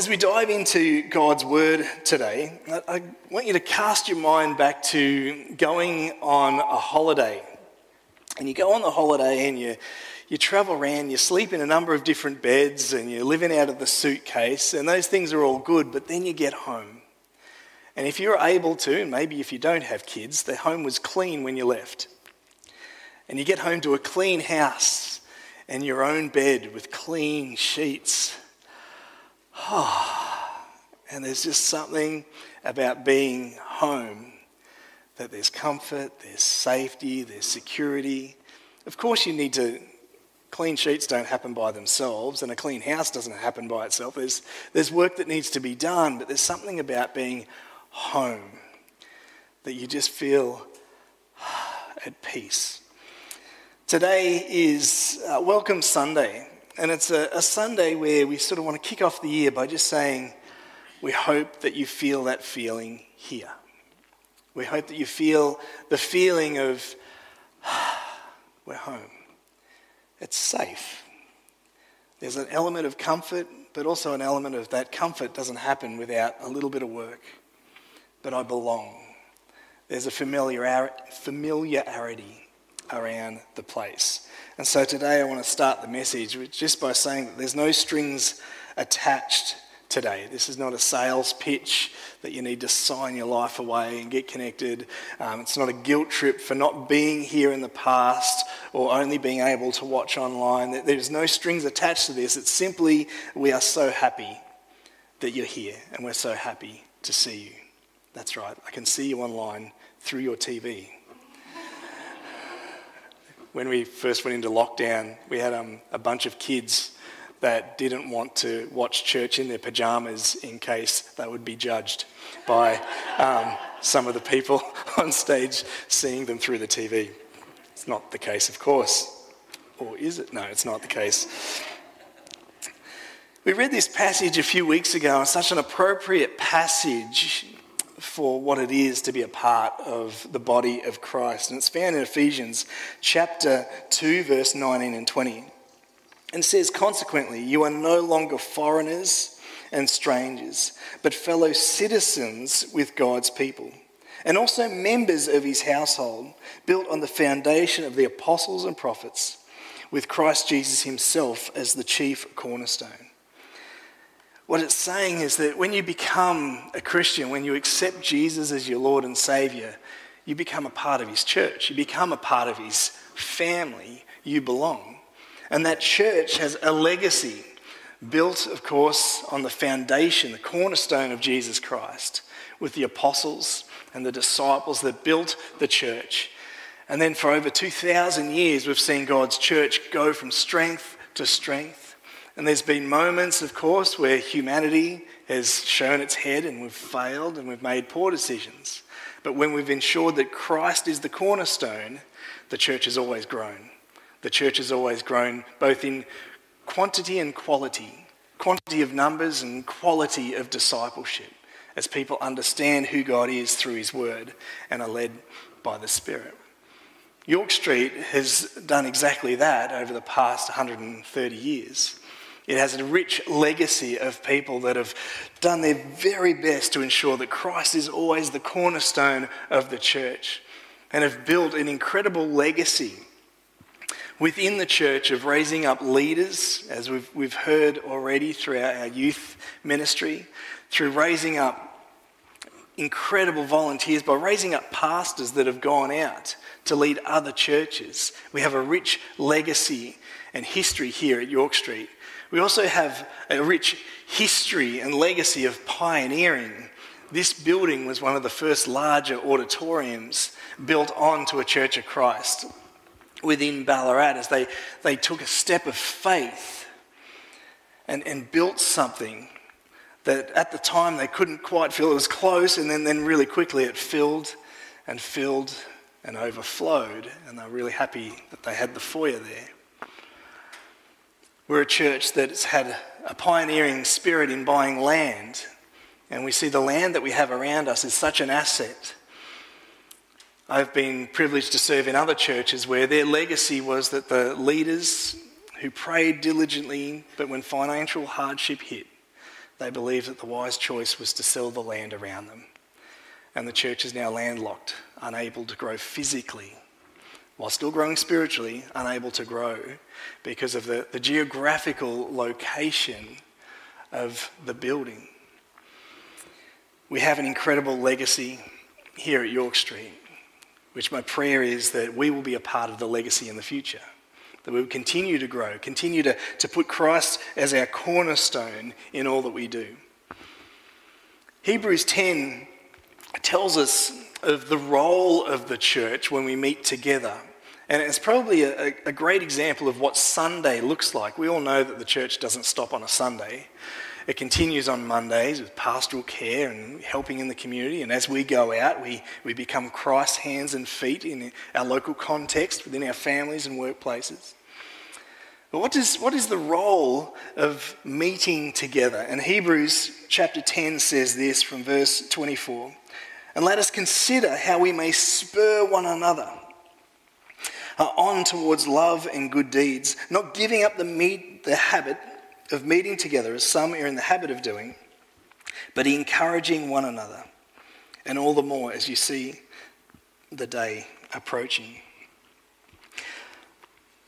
As we dive into God's Word today, I want you to cast your mind back to going on a holiday. And you go on the holiday and you, you travel around, you sleep in a number of different beds, and you're living out of the suitcase, and those things are all good, but then you get home. And if you're able to, and maybe if you don't have kids, the home was clean when you left. And you get home to a clean house and your own bed with clean sheets and there's just something about being home that there's comfort, there's safety, there's security. Of course, you need to. Clean sheets don't happen by themselves, and a clean house doesn't happen by itself. There's, there's work that needs to be done, but there's something about being home that you just feel at peace. Today is uh, Welcome Sunday, and it's a, a Sunday where we sort of want to kick off the year by just saying, we hope that you feel that feeling here. We hope that you feel the feeling of, we're home. It's safe. There's an element of comfort, but also an element of that comfort doesn't happen without a little bit of work. But I belong. There's a familiarity around the place. And so today I want to start the message just by saying that there's no strings attached today. This is not a sales pitch that you need to sign your life away and get connected. Um, it's not a guilt trip for not being here in the past or only being able to watch online. There's no strings attached to this. It's simply we are so happy that you're here and we're so happy to see you. That's right, I can see you online through your TV when we first went into lockdown, we had um, a bunch of kids that didn't want to watch church in their pajamas in case they would be judged by um, some of the people on stage seeing them through the TV. It's not the case, of course. Or is it? No, it's not the case. We read this passage a few weeks ago, and such an appropriate passage for what it is to be a part of the body of Christ. And it's found in Ephesians chapter 2, verse 19 and 20. And says, Consequently, you are no longer foreigners and strangers, but fellow citizens with God's people, and also members of his household, built on the foundation of the apostles and prophets, with Christ Jesus himself as the chief cornerstone. What it's saying is that when you become a Christian, when you accept Jesus as your Lord and Savior, you become a part of His church. You become a part of His family. You belong. And that church has a legacy built, of course, on the foundation, the cornerstone of Jesus Christ, with the apostles and the disciples that built the church. And then for over 2,000 years, we've seen God's church go from strength to strength and there's been moments, of course, where humanity has shown its head and we've failed and we've made poor decisions. But when we've ensured that Christ is the cornerstone, the church has always grown. The church has always grown both in quantity and quality quantity of numbers and quality of discipleship as people understand who God is through His Word and are led by the Spirit. York Street has done exactly that over the past 130 years. It has a rich legacy of people that have done their very best to ensure that Christ is always the cornerstone of the church and have built an incredible legacy within the church of raising up leaders, as we've, we've heard already throughout our youth ministry, through raising up incredible volunteers, by raising up pastors that have gone out to lead other churches. We have a rich legacy and history here at York Street we also have a rich history and legacy of pioneering. This building was one of the first larger auditoriums built onto a Church of Christ. within Ballarat as they, they took a step of faith and, and built something that at the time they couldn't quite feel it was close, and then, then really quickly it filled and filled and overflowed, and they're really happy that they had the foyer there. We're a church that's had a pioneering spirit in buying land, and we see the land that we have around us is such an asset. I've been privileged to serve in other churches where their legacy was that the leaders who prayed diligently, but when financial hardship hit, they believed that the wise choice was to sell the land around them. And the church is now landlocked, unable to grow physically, while still growing spiritually, unable to grow because of the, the geographical location of the building. We have an incredible legacy here at York Street, which my prayer is that we will be a part of the legacy in the future that we would continue to grow, continue to, to put Christ as our cornerstone in all that we do. Hebrews 10 tells us of the role of the church when we meet together. And it's probably a, a, great example of what Sunday looks like. We all know that the church doesn't stop on a Sunday. It continues on Mondays with pastoral care and helping in the community. And as we go out, we, we become Christ's hands and feet in our local context, within our families and workplaces. But what, does, what is the role of meeting together? And Hebrews chapter 10 says this from verse 24. And let us consider how we may spur one another uh, on towards love and good deeds, not giving up the, meet, the habit of meeting together as some are in the habit of doing, but encouraging one another, and all the more as you see the day approaching.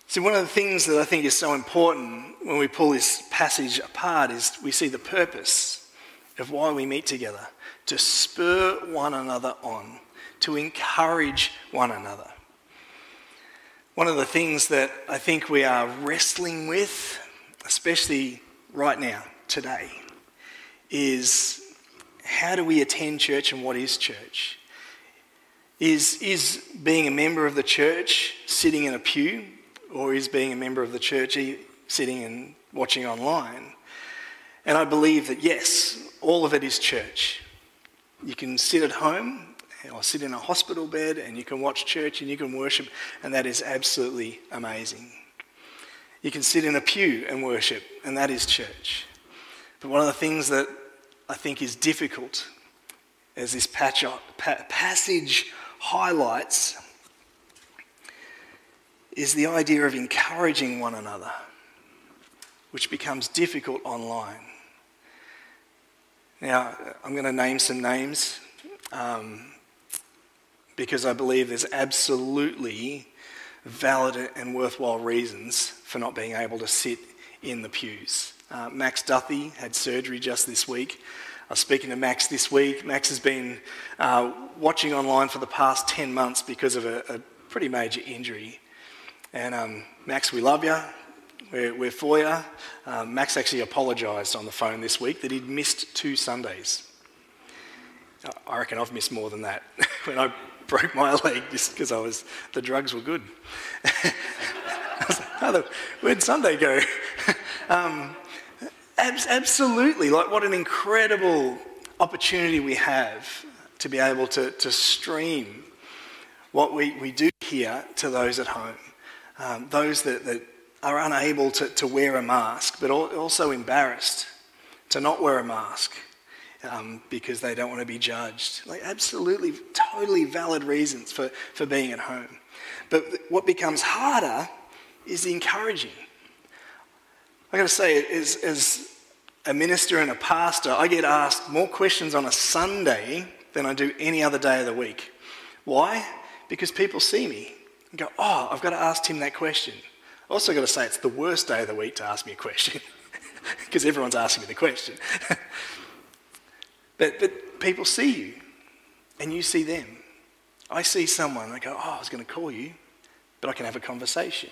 See, one of the things that I think is so important when we pull this passage apart is we see the purpose of why we meet together to spur one another on, to encourage one another. One of the things that I think we are wrestling with especially right now, today, is how do we attend church and what is church? Is, is being a member of the church sitting in a pew, or is being a member of the church sitting and watching online? And I believe that yes, all of it is church. You can sit at home or sit in a hospital bed and you can watch church and you can worship, and that is absolutely amazing. You can sit in a pew and worship, and that is church. But one of the things that I think is difficult, as this passage highlights, is the idea of encouraging one another, which becomes difficult online. Now, I'm going to name some names um, because I believe there's absolutely valid and worthwhile reasons for not being able to sit in the pews. Uh, Max Duthie had surgery just this week. I was speaking to Max this week. Max has been uh, watching online for the past 10 months because of a, a pretty major injury. And um, Max, we love you. We're, we're for you. Um, Max actually apologised on the phone this week that he'd missed two Sundays. I reckon I've missed more than that. when I broke my leg just because I was the drugs were good. like, where'd Sunday go? um, ab- absolutely, like what an incredible opportunity we have to be able to, to stream what we, we do here to those at home, um, those that, that are unable to, to wear a mask, but also embarrassed to not wear a mask um, because they don't want to be judged. Like, absolutely, totally valid reasons for, for being at home. But what becomes harder is encouraging. I've got to say, as, as a minister and a pastor, I get asked more questions on a Sunday than I do any other day of the week. Why? Because people see me and go, oh, I've got to ask Tim that question. I also got to say, it's the worst day of the week to ask me a question because everyone's asking me the question. But, but people see you and you see them. I see someone, I go, Oh, I was going to call you, but I can have a conversation.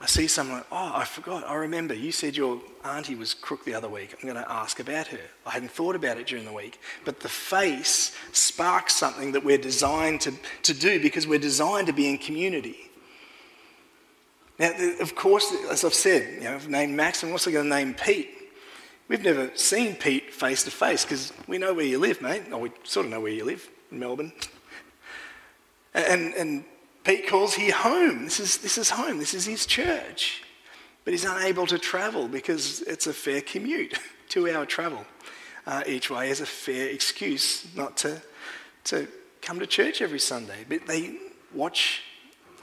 I see someone, oh, I forgot, I remember, you said your auntie was crook the other week. I'm going to ask about her. I hadn't thought about it during the week. But the face sparks something that we're designed to, to do because we're designed to be in community. Now, of course, as I've said, you know, I've named Max, I'm also going to name Pete. We've never seen Pete face to face because we know where you live, mate. Oh, we sort of know where you live in Melbourne. And, and Pete calls here home. This is, this is home. This is his church. But he's unable to travel because it's a fair commute, two hour travel uh, each way is a fair excuse not to, to come to church every Sunday. But they watch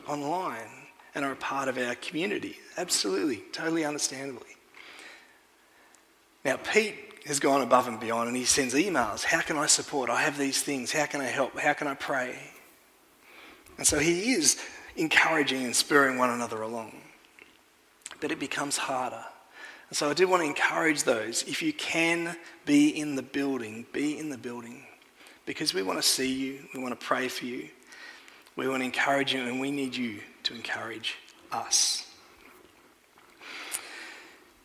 online and are a part of our community. Absolutely, totally understandably. Now, Pete has gone above and beyond and he sends emails. How can I support? I have these things. How can I help? How can I pray? And so he is encouraging and spurring one another along. But it becomes harder. And so I do want to encourage those, if you can be in the building, be in the building. Because we want to see you, we want to pray for you, we want to encourage you, and we need you to encourage us.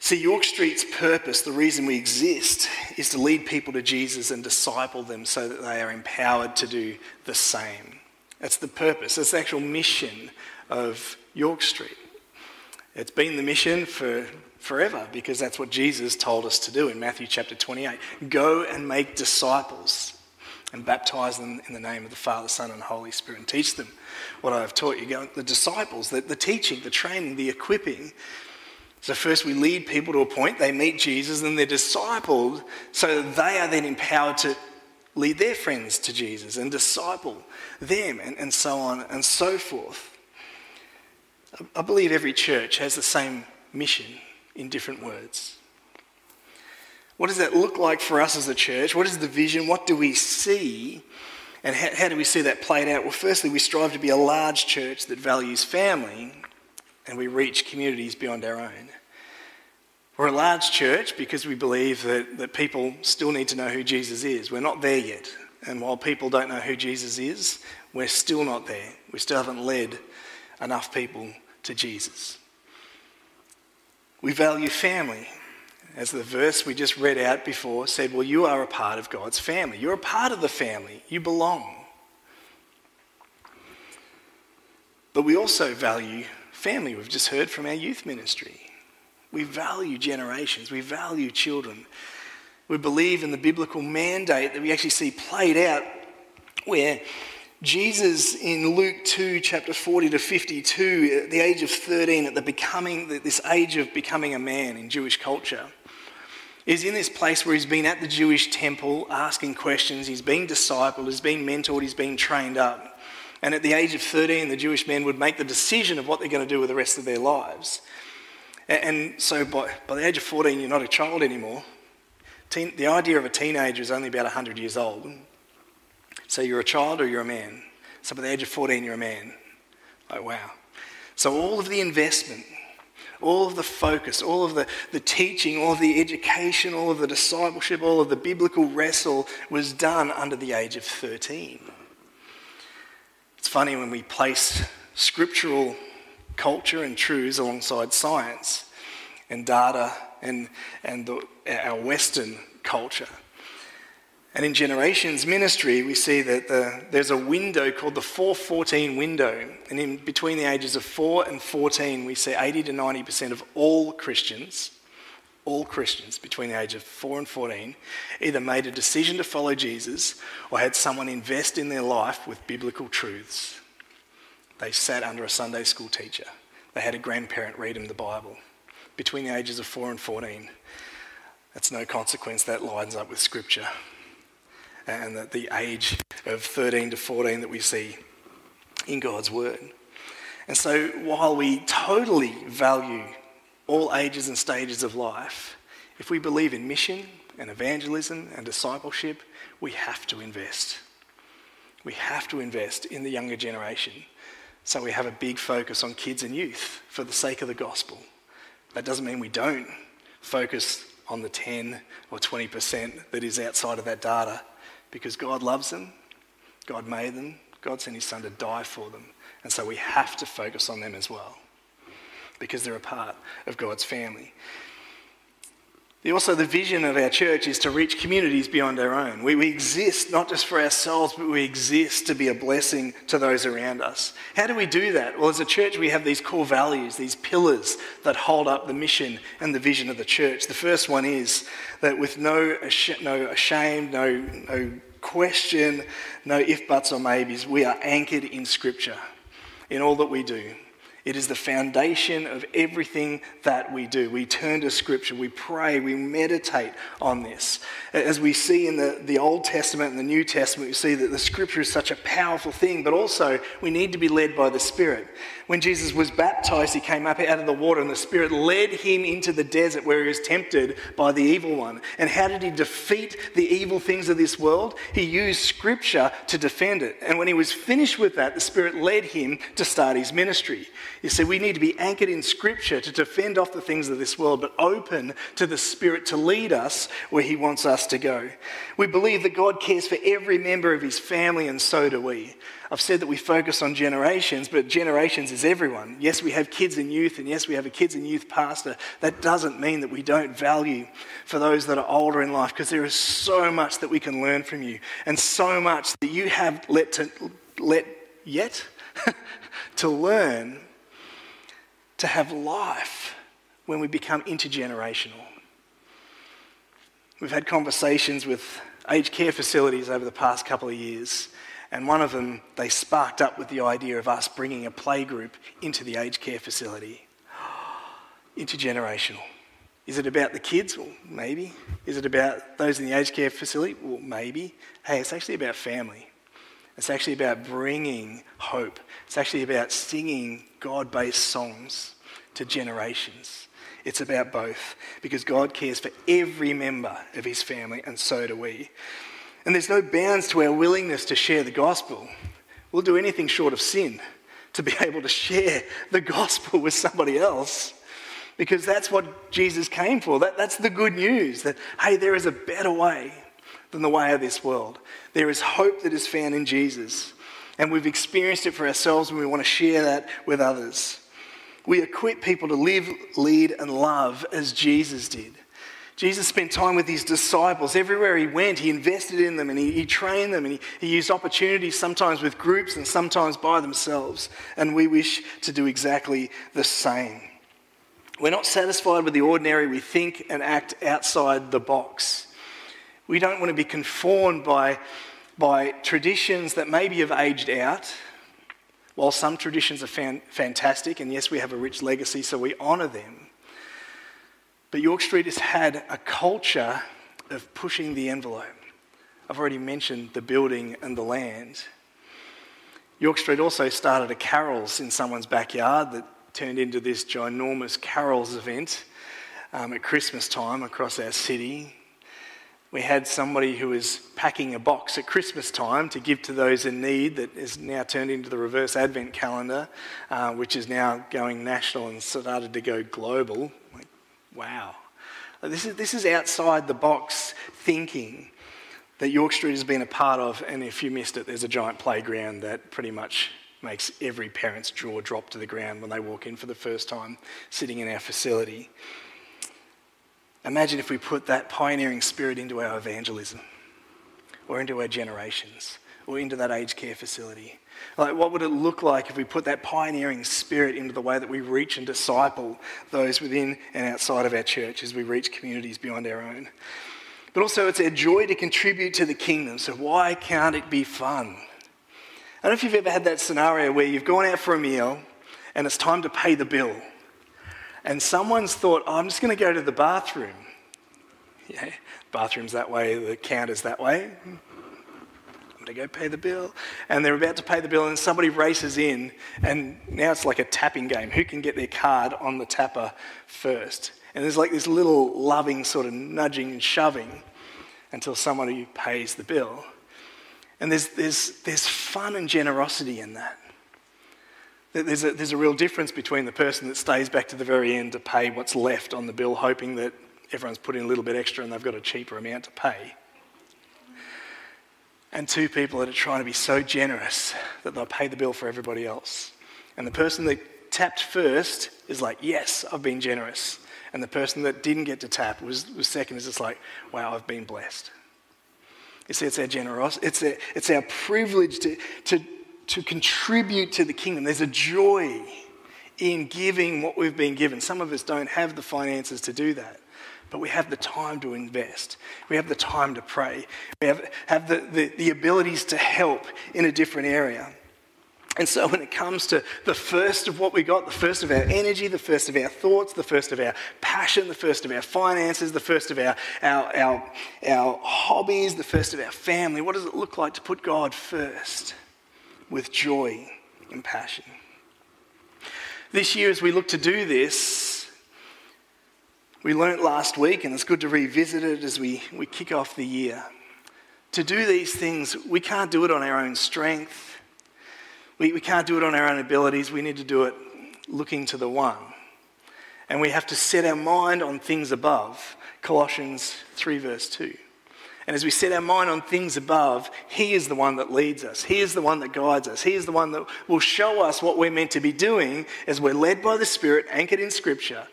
See, York Street's purpose, the reason we exist, is to lead people to Jesus and disciple them so that they are empowered to do the same. That's the purpose, that's the actual mission of York Street. It's been the mission for forever because that's what Jesus told us to do in Matthew chapter 28. Go and make disciples and baptize them in the name of the Father, Son, and Holy Spirit and teach them what I have taught you. The disciples, the, the teaching, the training, the equipping. So, first we lead people to a point, they meet Jesus, and they're discipled so they are then empowered to lead their friends to Jesus and disciple them, and, and so on and so forth. I believe every church has the same mission in different words. What does that look like for us as a church? What is the vision? What do we see? And how, how, do we see that played out? Well, firstly, we strive to be a large church that values family and we reach communities beyond our own. We're a large church because we believe that, that people still need to know who Jesus is. We're not there yet. And while people don't know who Jesus is, we're still not there. We still haven't led enough people to Jesus. We value family. As the verse we just read out before said, well, you are a part of God's family. You're a part of the family. You belong. But we also value family. We've just heard from our youth ministry. We value generations. We value children. We believe in the biblical mandate that we actually see played out where Jesus in Luke 2, chapter 40 to 52, at the age of 13, at the becoming, this age of becoming a man in Jewish culture, is in this place where he's been at the Jewish temple asking questions, he's been discipled, he's been mentored, he's been trained up. And at the age of 13, the Jewish men would make the decision of what they're going to do with the rest of their lives. And so by, by the age of 14, you're not a child anymore. Teen, the idea of a teenager is only about 100 years old. So you're a child or you're a man. So by the age of 14, you're a man. Like, wow. So all of the investment, all of the focus, all of the, the teaching, all of the education, all of the discipleship, all of the biblical wrestle was done under the age of 13. Funny when we place scriptural culture and truths alongside science and data and, and the, our Western culture. And in Generations Ministry, we see that the, there's a window called the 414 window. And in between the ages of 4 and 14, we see 80 to 90% of all Christians, all Christians between the age of 4 and 14, either made a decision to follow Jesus or had someone invest in their life with biblical truths. They sat under a Sunday school teacher, they had a grandparent read them the Bible. Between the ages of 4 and 14, that's no consequence, that lines up with Scripture and the, the age of 13 to 14 that we see in God's Word. And so, while we totally value all ages and stages of life, if we believe in mission and evangelism and discipleship, we have to invest. We have to invest in the younger generation. So we have a big focus on kids and youth for the sake of the gospel. That doesn't mean we don't focus on the 10 or 20% that is outside of that data because God loves them, God made them, God sent his son to die for them. And so we have to focus on them as well because they're a part of God's family. Also, the vision of our church is to reach communities beyond our own. We, we exist not just for ourselves, but we exist to be a blessing to those around us. How do we do that? Well, as a church, we have these core values, these pillars that hold up the mission and the vision of the church. The first one is that with no, no ashamed, no, no question, no if, buts, or maybes, we are anchored in Scripture in all that we do. It is the foundation of everything that we do. We turn to Scripture, we pray, we meditate on this. As we see in the, the Old Testament and the New Testament, we see that the Scripture is such a powerful thing, but also we need to be led by the Spirit. When Jesus was baptized, he came up out of the water, and the Spirit led him into the desert where he was tempted by the evil one. And how did he defeat the evil things of this world? He used Scripture to defend it. And when he was finished with that, the Spirit led him to start his ministry. You see, we need to be anchored in Scripture to defend off the things of this world, but open to the Spirit to lead us where he wants us to go. We believe that God cares for every member of his family, and so do we. I've said that we focus on generations, but generations is everyone. Yes, we have kids and youth, and yes, we have a kids and youth pastor. That doesn't mean that we don't value for those that are older in life, because there is so much that we can learn from you, and so much that you have let, to, let yet to learn to have life when we become intergenerational. We've had conversations with aged care facilities over the past couple of years and one of them, they sparked up with the idea of us bringing a playgroup into the aged care facility. Intergenerational. Is it about the kids? Well, maybe. Is it about those in the aged care facility? Well, maybe. Hey, it's actually about family. It's actually about bringing hope. It's actually about singing God based songs to generations. It's about both because God cares for every member of his family, and so do we. And there's no bounds to our willingness to share the gospel. We'll do anything short of sin to be able to share the gospel with somebody else because that's what Jesus came for. That, that's the good news that, hey, there is a better way than the way of this world. There is hope that is found in Jesus. And we've experienced it for ourselves and we want to share that with others. We equip people to live, lead, and love as Jesus did. Jesus spent time with his disciples. Everywhere he went, he invested in them and he, he trained them and he, he used opportunities sometimes with groups and sometimes by themselves. And we wish to do exactly the same. We're not satisfied with the ordinary, we think and act outside the box. We don't want to be conformed by, by traditions that maybe have aged out. While some traditions are fan, fantastic, and yes, we have a rich legacy, so we honour them. But York Street has had a culture of pushing the envelope. I've already mentioned the building and the land. York Street also started a carols in someone's backyard that turned into this ginormous carols event um, at Christmas time across our city. We had somebody who was packing a box at Christmas time to give to those in need that is now turned into the reverse Advent calendar, uh, which is now going national and started to go global. Wow. This is, this is outside the box thinking that York Street has been a part of, and if you missed it, there's a giant playground that pretty much makes every parent's jaw drop to the ground when they walk in for the first time sitting in our facility. Imagine if we put that pioneering spirit into our evangelism or into our generations or into that aged care facility. Like, what would it look like if we put that pioneering spirit into the way that we reach and disciple those within and outside of our church as we reach communities beyond our own? But also, it's our joy to contribute to the kingdom, so why can't it be fun? I don't know if you've ever had that scenario where you've gone out for a meal and it's time to pay the bill, and someone's thought, oh, I'm just going to go to the bathroom. Yeah, bathroom's that way, the counter's that way to go pay the bill. And they're about to pay the bill, and somebody races in, and now it's like a tapping game. Who can get their card on the tapper first? And there's like this little loving sort of nudging and shoving until somebody pays the bill. And there's, there's, there's fun and generosity in that. There's a, there's a real difference between the person that stays back to the very end to pay what's left on the bill, hoping that everyone's put in a little bit extra and they've got a cheaper amount to pay and two people that are trying to be so generous that they'll pay the bill for everybody else. And the person that tapped first is like, Yes, I've been generous. And the person that didn't get to tap was, was second. is just like, wow, I've been blessed. You see, it's our generosity, it's, our, it's our privilege to, to, to contribute to the kingdom. There's a joy in giving what we've been given. Some of us don't have the finances to do that, but we have the time to invest. We have the time to pray. We have, have the, the, the abilities to help in a different area. And so, when it comes to the first of what we got, the first of our energy, the first of our thoughts, the first of our passion, the first of our finances, the first of our, our, our, our hobbies, the first of our family, what does it look like to put God first with joy and passion? This year, as we look to do this, we learnt last week, and it's good to revisit it as we, we kick off the year. To do these things, we can't do it on our own strength. We, we can't do it on our own abilities. We need to do it looking to the one. And we have to set our mind on things above. Colossians 3, verse 2. And as we set our mind on things above, He is the one that leads us. He is the one that guides us. He is the one that will show us what we're meant to be doing as we're led by the Spirit, anchored in Scripture.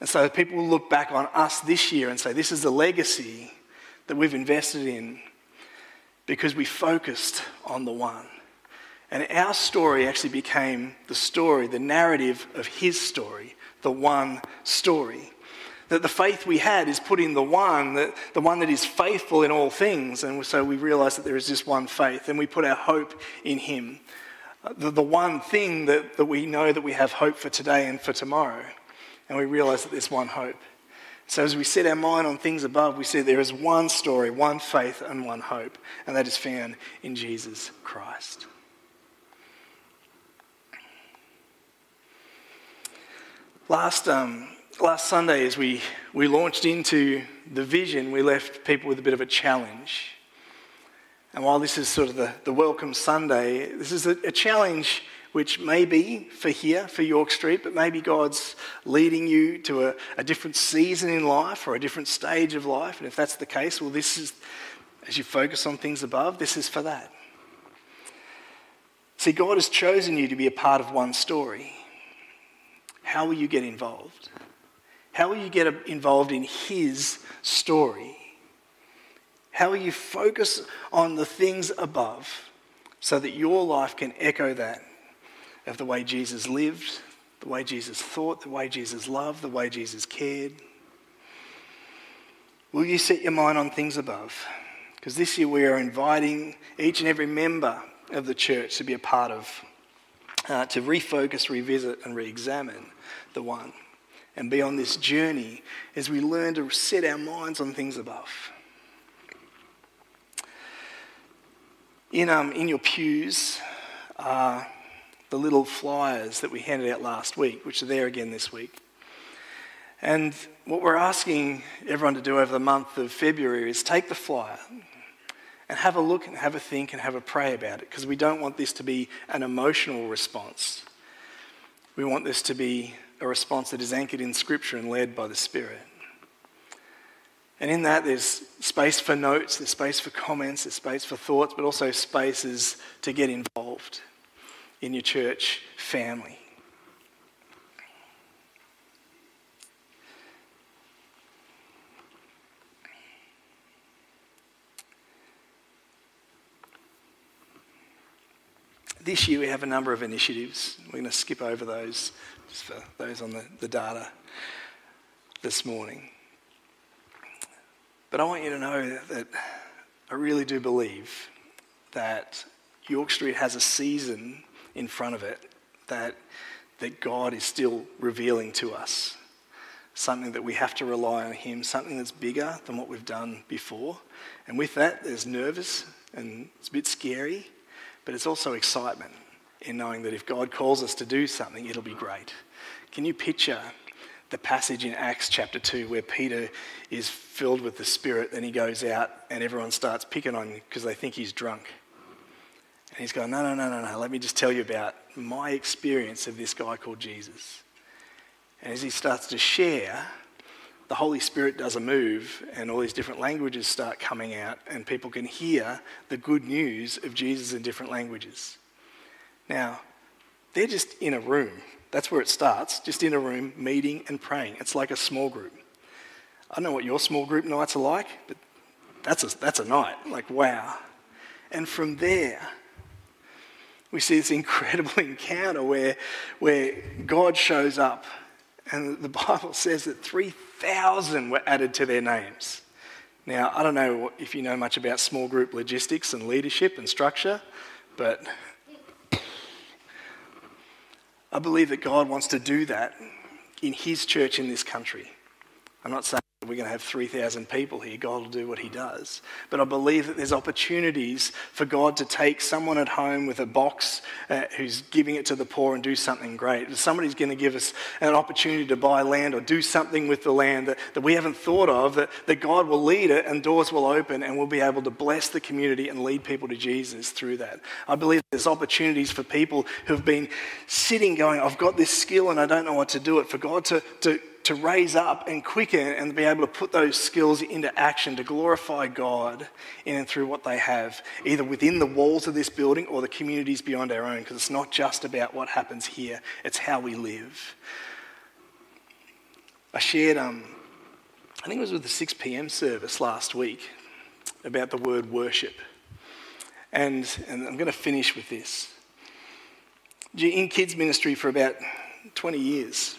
And so people will look back on us this year and say, This is the legacy that we've invested in because we focused on the one. And our story actually became the story, the narrative of His story, the one story. That the faith we had is put in the one, that, the one that is faithful in all things. And so we realize that there is just one faith, and we put our hope in Him. Uh, the, the one thing that, that we know that we have hope for today and for tomorrow. And we realize that there's one hope. So as we set our mind on things above, we see there is one story, one faith, and one hope, and that is found in Jesus Christ. Last, um, last Sunday, as we, we launched into the vision, we left people with a bit of a challenge. And while this is sort of the, the welcome Sunday, this is a, a challenge which may be for here, for York Street, but maybe God's leading you to a, a different season in life or a different stage of life. And if that's the case, well, this is, as you focus on things above, this is for that. See, God has chosen you to be a part of one story. How will you get involved? How will you get involved in His story? How will you focus on the things above so that your life can echo that of the way Jesus lived, the way Jesus thought, the way Jesus loved, the way Jesus cared? Will you set your mind on things above? Because this year we are inviting each and every member of the church to be a part of, uh, to refocus, revisit, and re examine the one and be on this journey as we learn to set our minds on things above. In, um, in your pews are the little flyers that we handed out last week, which are there again this week. And what we're asking everyone to do over the month of February is take the flyer and have a look and have a think and have a pray about it because we don't want this to be an emotional response. We want this to be a response that is anchored in Scripture and led by the Spirit. And in that, there's space for notes, there's space for comments, there's space for thoughts, but also spaces to get involved in your church family. This year we have a number of initiatives. We're going to skip over those just for those on the, the data this morning. But I want you to know that I really do believe that York Street has a season in front of it that, that God is still revealing to us. Something that we have to rely on Him, something that's bigger than what we've done before. And with that, there's nervous and it's a bit scary, but it's also excitement in knowing that if God calls us to do something, it'll be great. Can you picture the passage in Acts chapter 2 where Peter is filled with the Spirit, then he goes out and everyone starts picking on him because they think he's drunk? And he's going, No, no, no, no, no, let me just tell you about my experience of this guy called Jesus. And as he starts to share, the Holy Spirit does a move, and all these different languages start coming out, and people can hear the good news of Jesus in different languages. Now, they're just in a room That's where it starts, just in a room, meeting and praying. It's like a small group. I don't know what your small group nights are like, but that's a, that's a night. Like, wow. And from there, we see this incredible encounter where, where God shows up, and the Bible says that 3,000 were added to their names. Now, I don't know if you know much about small group logistics and leadership and structure, but I believe that God wants to do that in His church in this country. I'm not saying we're going to have 3,000 people here. God will do what He does. But I believe that there's opportunities for God to take someone at home with a box uh, who's giving it to the poor and do something great. Somebody's going to give us an opportunity to buy land or do something with the land that, that we haven't thought of, that, that God will lead it and doors will open and we'll be able to bless the community and lead people to Jesus through that. I believe there's opportunities for people who've been sitting going, I've got this skill and I don't know what to do it, for God to, to to raise up and quicken and be able to put those skills into action to glorify God in and through what they have, either within the walls of this building or the communities beyond our own, because it's not just about what happens here, it's how we live. I shared, um, I think it was with the 6 p.m. service last week, about the word worship. And, and I'm going to finish with this. In kids' ministry for about 20 years,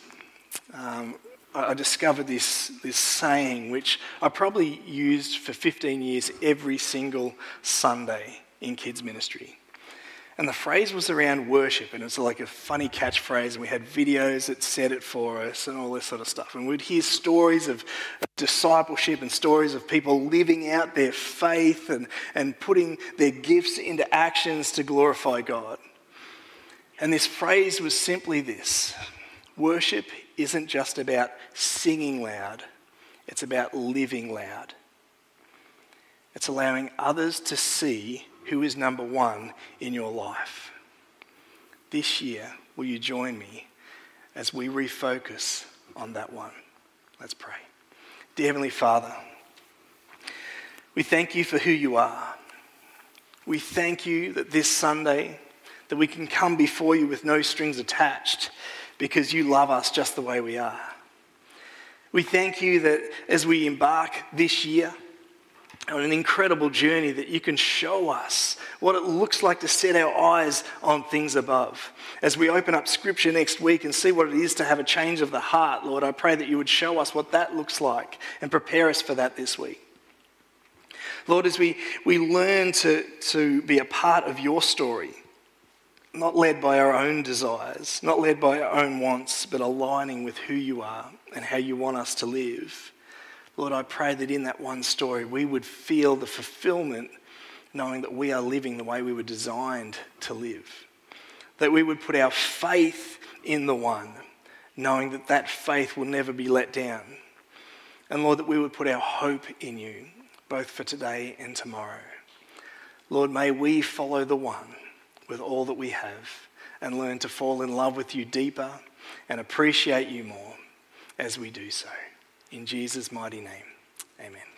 um, I discovered this, this saying, which I probably used for 15 years every single Sunday in kids' ministry. And the phrase was around worship, and it was like a funny catchphrase, and we had videos that said it for us and all this sort of stuff. And we'd hear stories of, discipleship and stories of people living out their faith and, and putting their gifts into actions to glorify God. And this phrase was simply this worship isn't just about singing loud, it's about living loud. It's allowing others to see who is number one in your life. This year, will you join me as we refocus on that one? Let's pray. Dear Heavenly Father, we thank you for who you are. We thank you that this Sunday that we can come before you with no strings attached because you love us just the way we are. We thank you that as we embark this year on an incredible journey, that you can show us what it looks like to set our eyes on things above. As we open up scripture next week and see what it is to have a change of the heart, Lord, I pray that you would show us what that looks like and prepare us for that this week. Lord, as we, we learn to, to be a part of your story, not led by our own desires, not led by our own wants, but aligning with who you are and how you want us to live. Lord, I pray that in that one story we would feel the fulfillment knowing that we are living the way we were designed to live. That we would put our faith in the one, knowing that that faith will never be let down. And Lord, that we would put our hope in you, both for today and tomorrow. Lord, may we follow the one with all that we have and learn to fall in love with you deeper and appreciate you more as we do so. In Jesus' mighty name, amen.